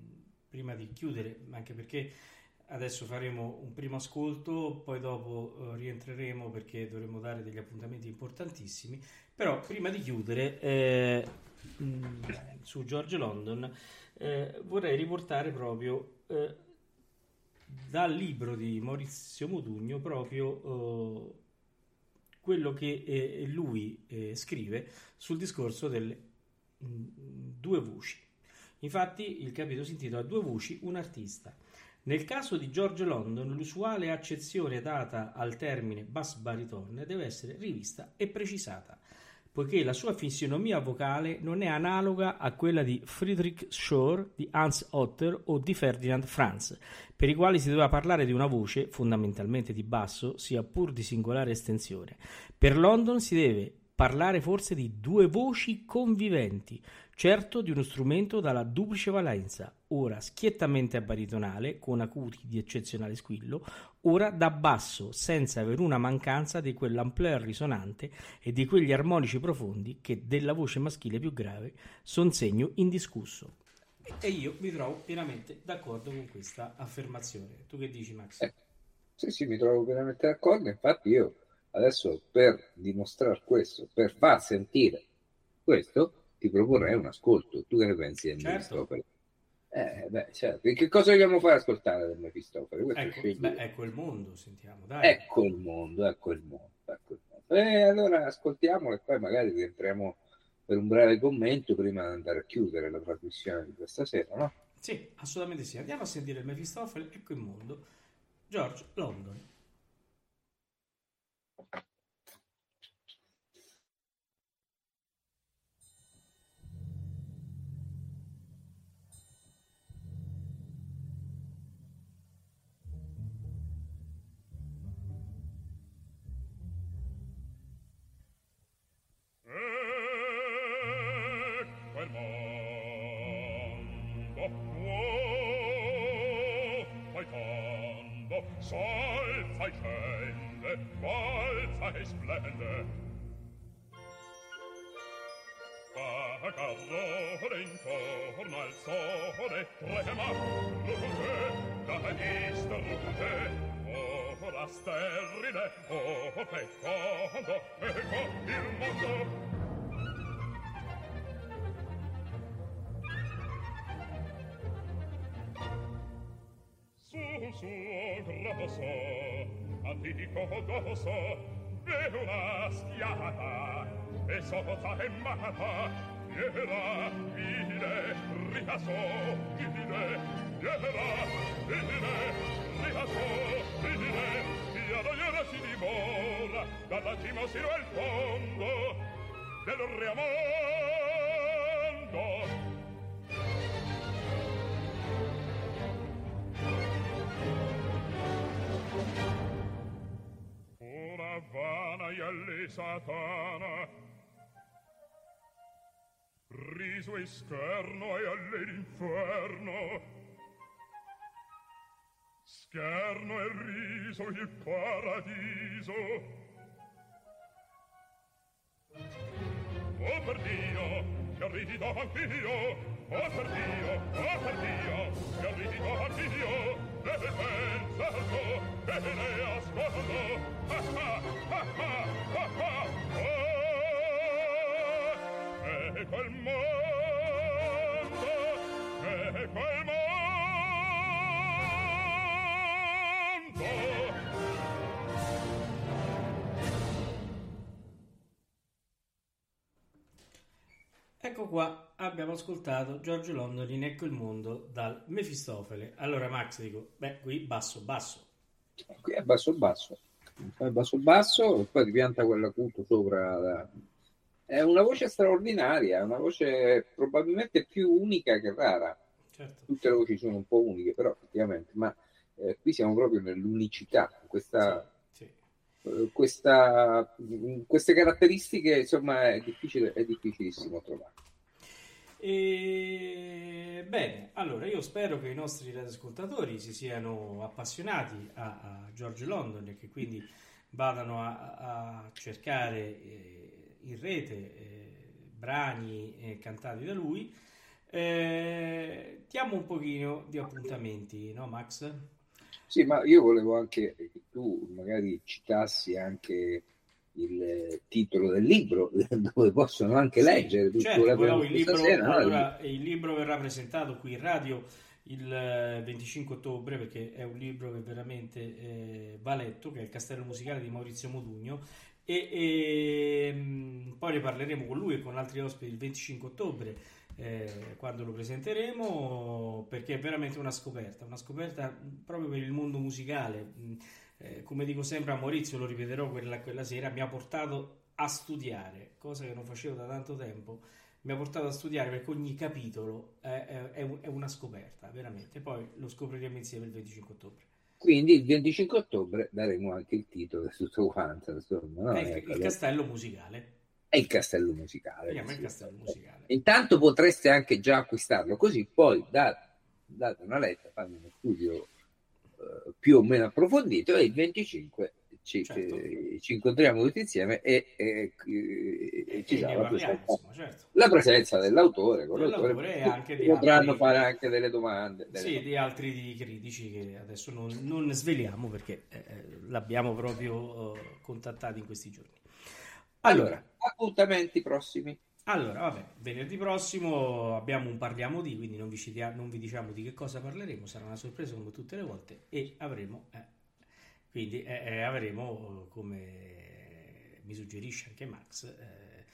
prima di chiudere, anche perché adesso faremo un primo ascolto, poi dopo eh, rientreremo perché dovremo dare degli appuntamenti importantissimi, però prima di chiudere eh, mh, su George London eh, vorrei riportare proprio eh, dal libro di Maurizio Modugno proprio eh, quello che eh, lui scrive sul discorso delle mh, due voci. Infatti il capitolo si intitola Due voci, un artista. Nel caso di George London, l'usuale accezione data al termine bass baritone deve essere rivista e precisata, poiché la sua fisionomia vocale non è analoga a quella di Friedrich Schor, di Hans Otter o di Ferdinand Franz, per i quali si doveva parlare di una voce, fondamentalmente di basso, sia pur di singolare estensione. Per London si deve parlare forse di due voci conviventi, certo di uno strumento dalla duplice valenza, ora schiettamente baritonale, con acuti di eccezionale squillo, ora da basso, senza aver una mancanza di quell'ampleur risonante e di quegli armonici profondi che della voce maschile più grave son segno indiscusso. E io mi trovo pienamente d'accordo con questa affermazione. Tu che dici, Max? Eh, Sì, sì, mi trovo pienamente d'accordo. Infatti, io adesso per dimostrare questo, per far sentire questo, ti proporrei un ascolto. Tu che ne pensi del Certo. Mefistofele? Eh, beh, certo. Che cosa vogliamo fare ascoltare del Mefistofele? Ecco, beh, ecco il mondo, sentiamo, dai. Ecco il mondo, ecco il mondo, ecco il mondo. E allora ascoltiamolo e poi magari rientriamo per un breve commento prima di andare a chiudere la trasmissione di questa sera, no? Sì, assolutamente sì. Andiamo a sentire il Mefistofele, ecco il mondo. George London. d'oro intorno al sole trema lucute da vista lucute ora sterile oh, fecondo ecco il mondo. Sul suo grosso, antico dosso e una schiata e sota e mata Jehela, vihile, rihaso, vihile, jehela, vihile, rihaso, vihile, via d'ognora si divola, dalla cima sino al fondo del reamondo. Una vana e alle satana riso esterno e all'inferno scherno e riso il paradiso. Oh per Dio che ridido anch'io. Oh per Dio oh per Dio che ridido anch'io. E pensato e ne ascolto. Ah ah ah ah ah oh e quel mondo e quel mondo Ecco qua, abbiamo ascoltato Giorgio London in Ecco il mondo dal Mefistofele. Allora Max dico, beh, qui basso basso. Qui è basso basso, è basso basso, e poi ripianta quell'acuto sopra. la- È una voce straordinaria, una voce probabilmente più unica che rara. Certo. Tutte le voci sono un po' uniche, però effettivamente, ma eh, qui siamo proprio nell'unicità, questa, Sì, eh, questa- queste caratteristiche, insomma, è difficile, è difficilissimo trovare. E... Bene, allora io spero che i nostri radioascoltatori si siano appassionati a, a George London e che quindi vadano a, a cercare eh, in rete eh, brani eh, cantati da lui. Eh, diamo un pochino di appuntamenti, no Max? Sì, ma io volevo anche che tu magari citassi anche il eh, titolo del libro, dove possono anche leggere tutto Certo, il libro, sera, no? allora, il libro verrà presentato qui in radio il eh, 25 ottobre perché è un libro che veramente eh, va letto, che è il Castello Musicale di Maurizio Modugno e, e, mh, poi ne parleremo con lui e con altri ospiti il 25 ottobre eh, quando lo presenteremo perché è veramente una scoperta, una scoperta proprio per il mondo musicale. Mh, eh, come dico sempre a Maurizio, lo ripeterò quella, quella sera, mi ha portato a studiare, cosa che non facevo da tanto tempo, mi ha portato a studiare perché ogni capitolo è, è- è una scoperta, veramente. Poi lo scopriremo insieme il 25 ottobre. Quindi il 25 ottobre daremo anche il titolo e tutto quanto, insomma, no? il, Ecco, il castello musicale. è il castello musicale. Vediamo il sì. castello musicale. Intanto potreste anche già acquistarlo, così poi da- date una lettera, fanno uno studio eh, più o meno approfondito e il 25 ci, Certo. eh, ci incontriamo tutti insieme e, e- e- e ci sarà la presenza, certo. la presenza dell'autore, con Dell'autore l'autore, e anche potranno altri- fare anche delle domande. delle Sì, di altri critici che adesso non, non sveliamo perché eh, eh, l'abbiamo proprio eh, contattato in questi giorni. Allora, appuntamenti prossimi. Allora, vabbè, venerdì prossimo abbiamo un parliamo di, quindi non vi, non vi diciamo di che cosa parleremo, sarà una sorpresa come tutte le volte e avremo, eh, quindi eh, eh, avremo, eh, come mi suggerisce anche Max, eh,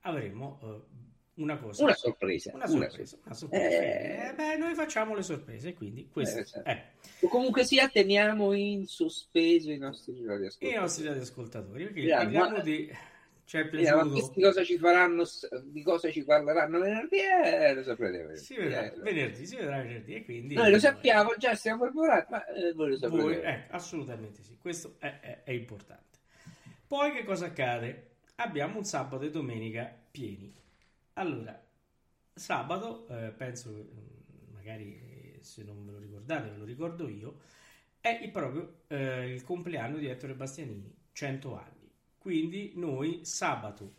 avremo eh, una cosa, Una sorpresa. una sorpresa, una sorpresa. Eh. Eh, beh, noi facciamo le sorprese, quindi questo Eh, certo. comunque sia, teniamo in sospeso i nostri i radioascoltatori. nostri radioascoltatori, perché parliamo ma- di... Ci è piaciuto... questi cosa ci faranno, di cosa ci parleranno venerdì? Eh, lo saprete venerdì. Si vedrà Eh, venerdì, si vedrà venerdì e quindi... Noi lo sappiamo, già stiamo preparati, ma eh, voi lo saprete. Voi, ecco, assolutamente sì, questo è, è- è importante. Poi che cosa accade? Abbiamo un sabato e domenica pieni. Allora, sabato, eh, penso, mm, magari eh, se non ve lo ricordate, ve lo ricordo io, è il proprio eh, il compleanno di Ettore Bastianini, 100 anni. Quindi noi sabato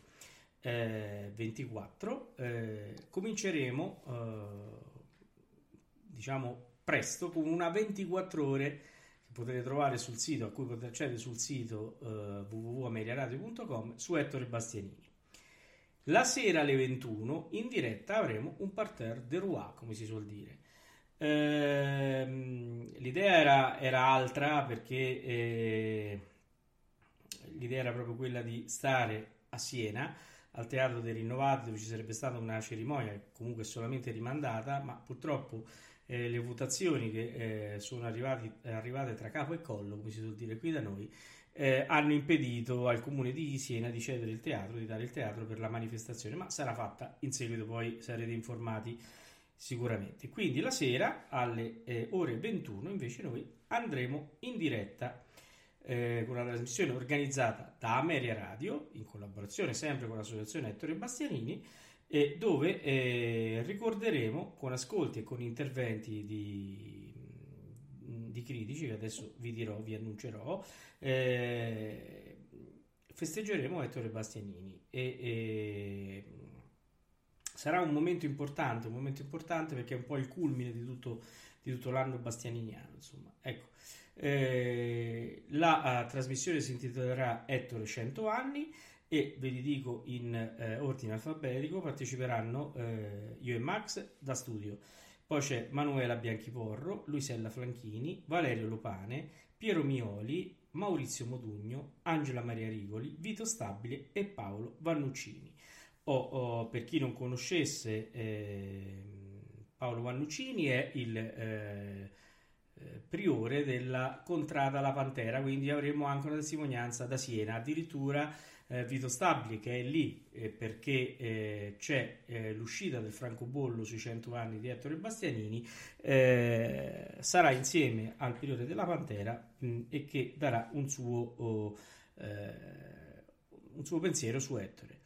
eh, 24 eh, cominceremo, eh, diciamo, presto con una 24 ore che potete trovare sul sito, a cui potete accedere sul sito eh, www.ameriaradio.com su Ettore Bastianini. La sera alle 21 in diretta avremo un parterre de roi, come si suol dire. Ehm, l'idea era, era altra perché eh, l'idea era proprio quella di stare a Siena al Teatro dei Rinnovati dove ci sarebbe stata una cerimonia comunque solamente rimandata, ma purtroppo eh, le votazioni che eh, sono arrivati- arrivate tra capo e collo, come si suol dire qui da noi, eh, hanno impedito al comune di Siena di cedere il teatro, di dare il teatro per la manifestazione, ma sarà fatta in seguito, poi sarete informati sicuramente. Quindi la sera alle eh, ore 21 invece noi andremo in diretta eh, con una trasmissione organizzata da Ameria Radio in collaborazione sempre con l'associazione Ettore Bastianini e dove eh, ricorderemo con ascolti e con interventi di, di, critici che adesso vi dirò, vi annuncerò, eh, festeggeremo Ettore Bastianini e, e, sarà un momento importante, un momento importante perché è un po' il culmine di tutto, di tutto l'anno bastianiniano, insomma, ecco. Eh, la uh, trasmissione si intitolerà Ettore 100 anni e ve li dico in eh, ordine alfabetico parteciperanno eh, io e Max da studio poi c'è Manuela Bianchiporro, Luisella Flanchini, Valerio Lopane, Piero Mioli, Maurizio Modugno, Angela Maria Rigoli, Vito Stabile e Paolo Vannuccini. Oh, oh, per chi non conoscesse, eh, Paolo Vannuccini è il eh, priore della contrada La Pantera, quindi avremo anche una testimonianza da Siena, addirittura eh, Vito Stabili che è lì eh, perché eh, c'è eh, l'uscita del francobollo sui 100 anni di Ettore Bastianini, sarà insieme al priore della Pantera mh, e che darà un suo, oh, un suo pensiero su Ettore.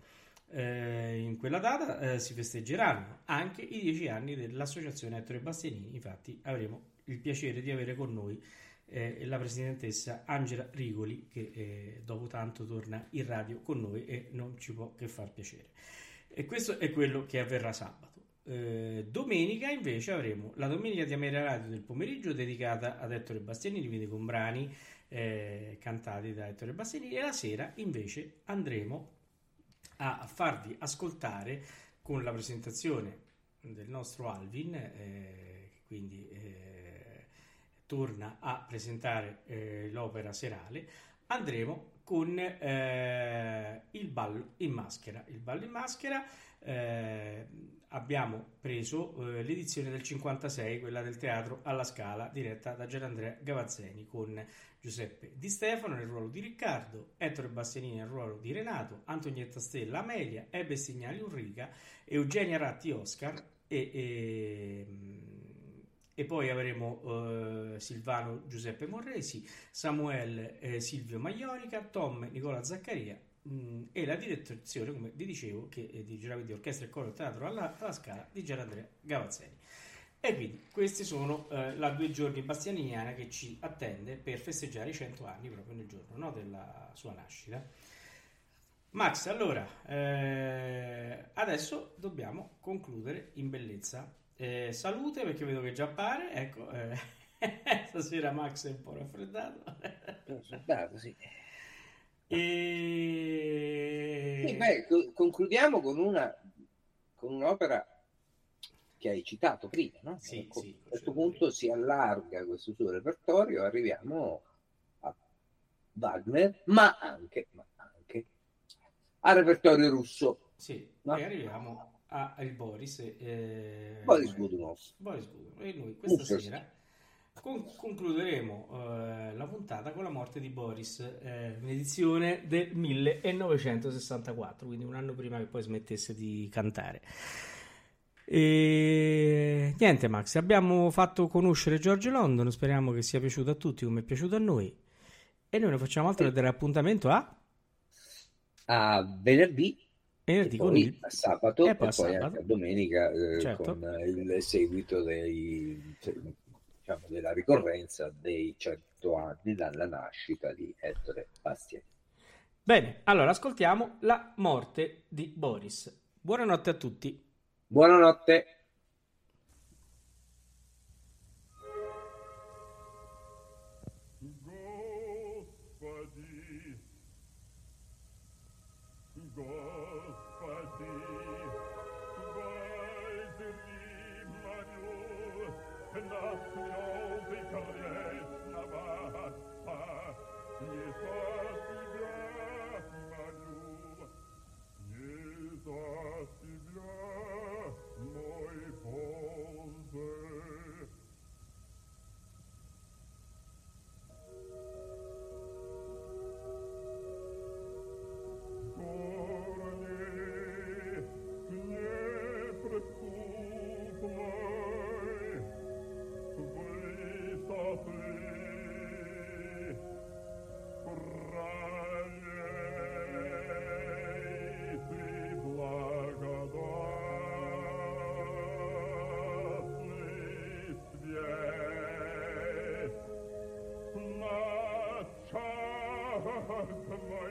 Eh, in quella data eh, si festeggeranno anche i dieci anni dell'associazione Ettore Bastianini, infatti avremo il piacere di avere con noi eh, la presidentessa Angela Rigoli che eh, dopo tanto torna in radio con noi e non ci può che far piacere. E questo è quello che avverrà sabato. Eh, domenica invece avremo la domenica di Ameria Radio del pomeriggio dedicata ad Ettore Bastianini, quindi con brani eh, cantati da Ettore Bastianini e la sera invece andremo a farvi ascoltare con la presentazione del nostro Alvin, eh, quindi torna a presentare eh, l'opera serale, andremo con eh, il ballo in maschera. Il ballo in maschera eh, abbiamo preso eh, l'edizione del 56, quella del teatro alla Scala, diretta da Gianandrea Gavazzeni, con Giuseppe Di Stefano nel ruolo di Riccardo, Ettore Bastianini nel ruolo di Renato, Antonietta Stella Amelia, Ebbe Signali Ulrica, Eugenia Ratti Oscar e, e e poi avremo eh, Silvano Giuseppe Morresi, Samuel eh, Silvio Maglionica, Tom Nicola Zaccaria mh, mm, e la direzione, come vi dicevo, che eh, dirigerà quindi orchestra e coro teatro alla, alla Scala di Gianandrea Gavazzeni. E quindi questi sono eh, la due giorni bastianiniana che ci attende per festeggiare i 100 anni proprio nel giorno no, della sua nascita. Max, allora, eh, adesso dobbiamo concludere in bellezza eh, salute perché vedo che già appare. Ecco, eh, stasera Max è un po' raffreddato. raffreddato, sì. E... Sì, beh, concludiamo con, una, con un'opera che hai citato prima, no? Sì, ecco, sì, a questo punto si allarga questo suo repertorio, arriviamo a Wagner, ma anche, ma anche al repertorio russo. Sì, no? e arriviamo a il Boris. Eh, Boris Godunov. Boris Godunov. E noi questa Uff, sera con- concluderemo eh, la puntata con la morte di Boris, eh, un'edizione del 1964, quindi un anno prima che poi smettesse di cantare. E niente, Max, abbiamo fatto conoscere George London. Speriamo che sia piaciuto a tutti come è piaciuto a noi. E noi non facciamo altro che dare appuntamento a a venerdì venerdì con il sabato e poi, poi anche domenica eh, certo. con il seguito dei, cioè, diciamo, della ricorrenza dei 100 anni dalla nascita di Ettore Bastiani. Bene, allora ascoltiamo la morte di Boris. Buonanotte a tutti. Buonanotte. Welcome, my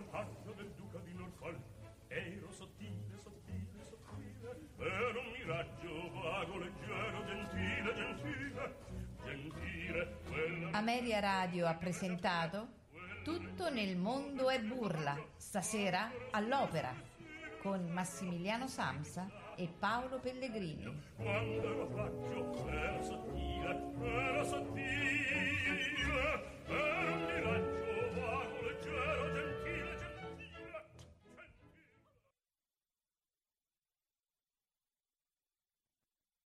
un braccio del duca di Norfolk. Ero sottile, sottile, sottile era un miraggio vago, leggero, gentile, gentile gentile quella... Ameria Radio ha presentato Tutto nel mondo è burla stasera all'opera con Massimiliano Samsa e Paolo Pellegrini. Quando ero faccio era sottile, era sottile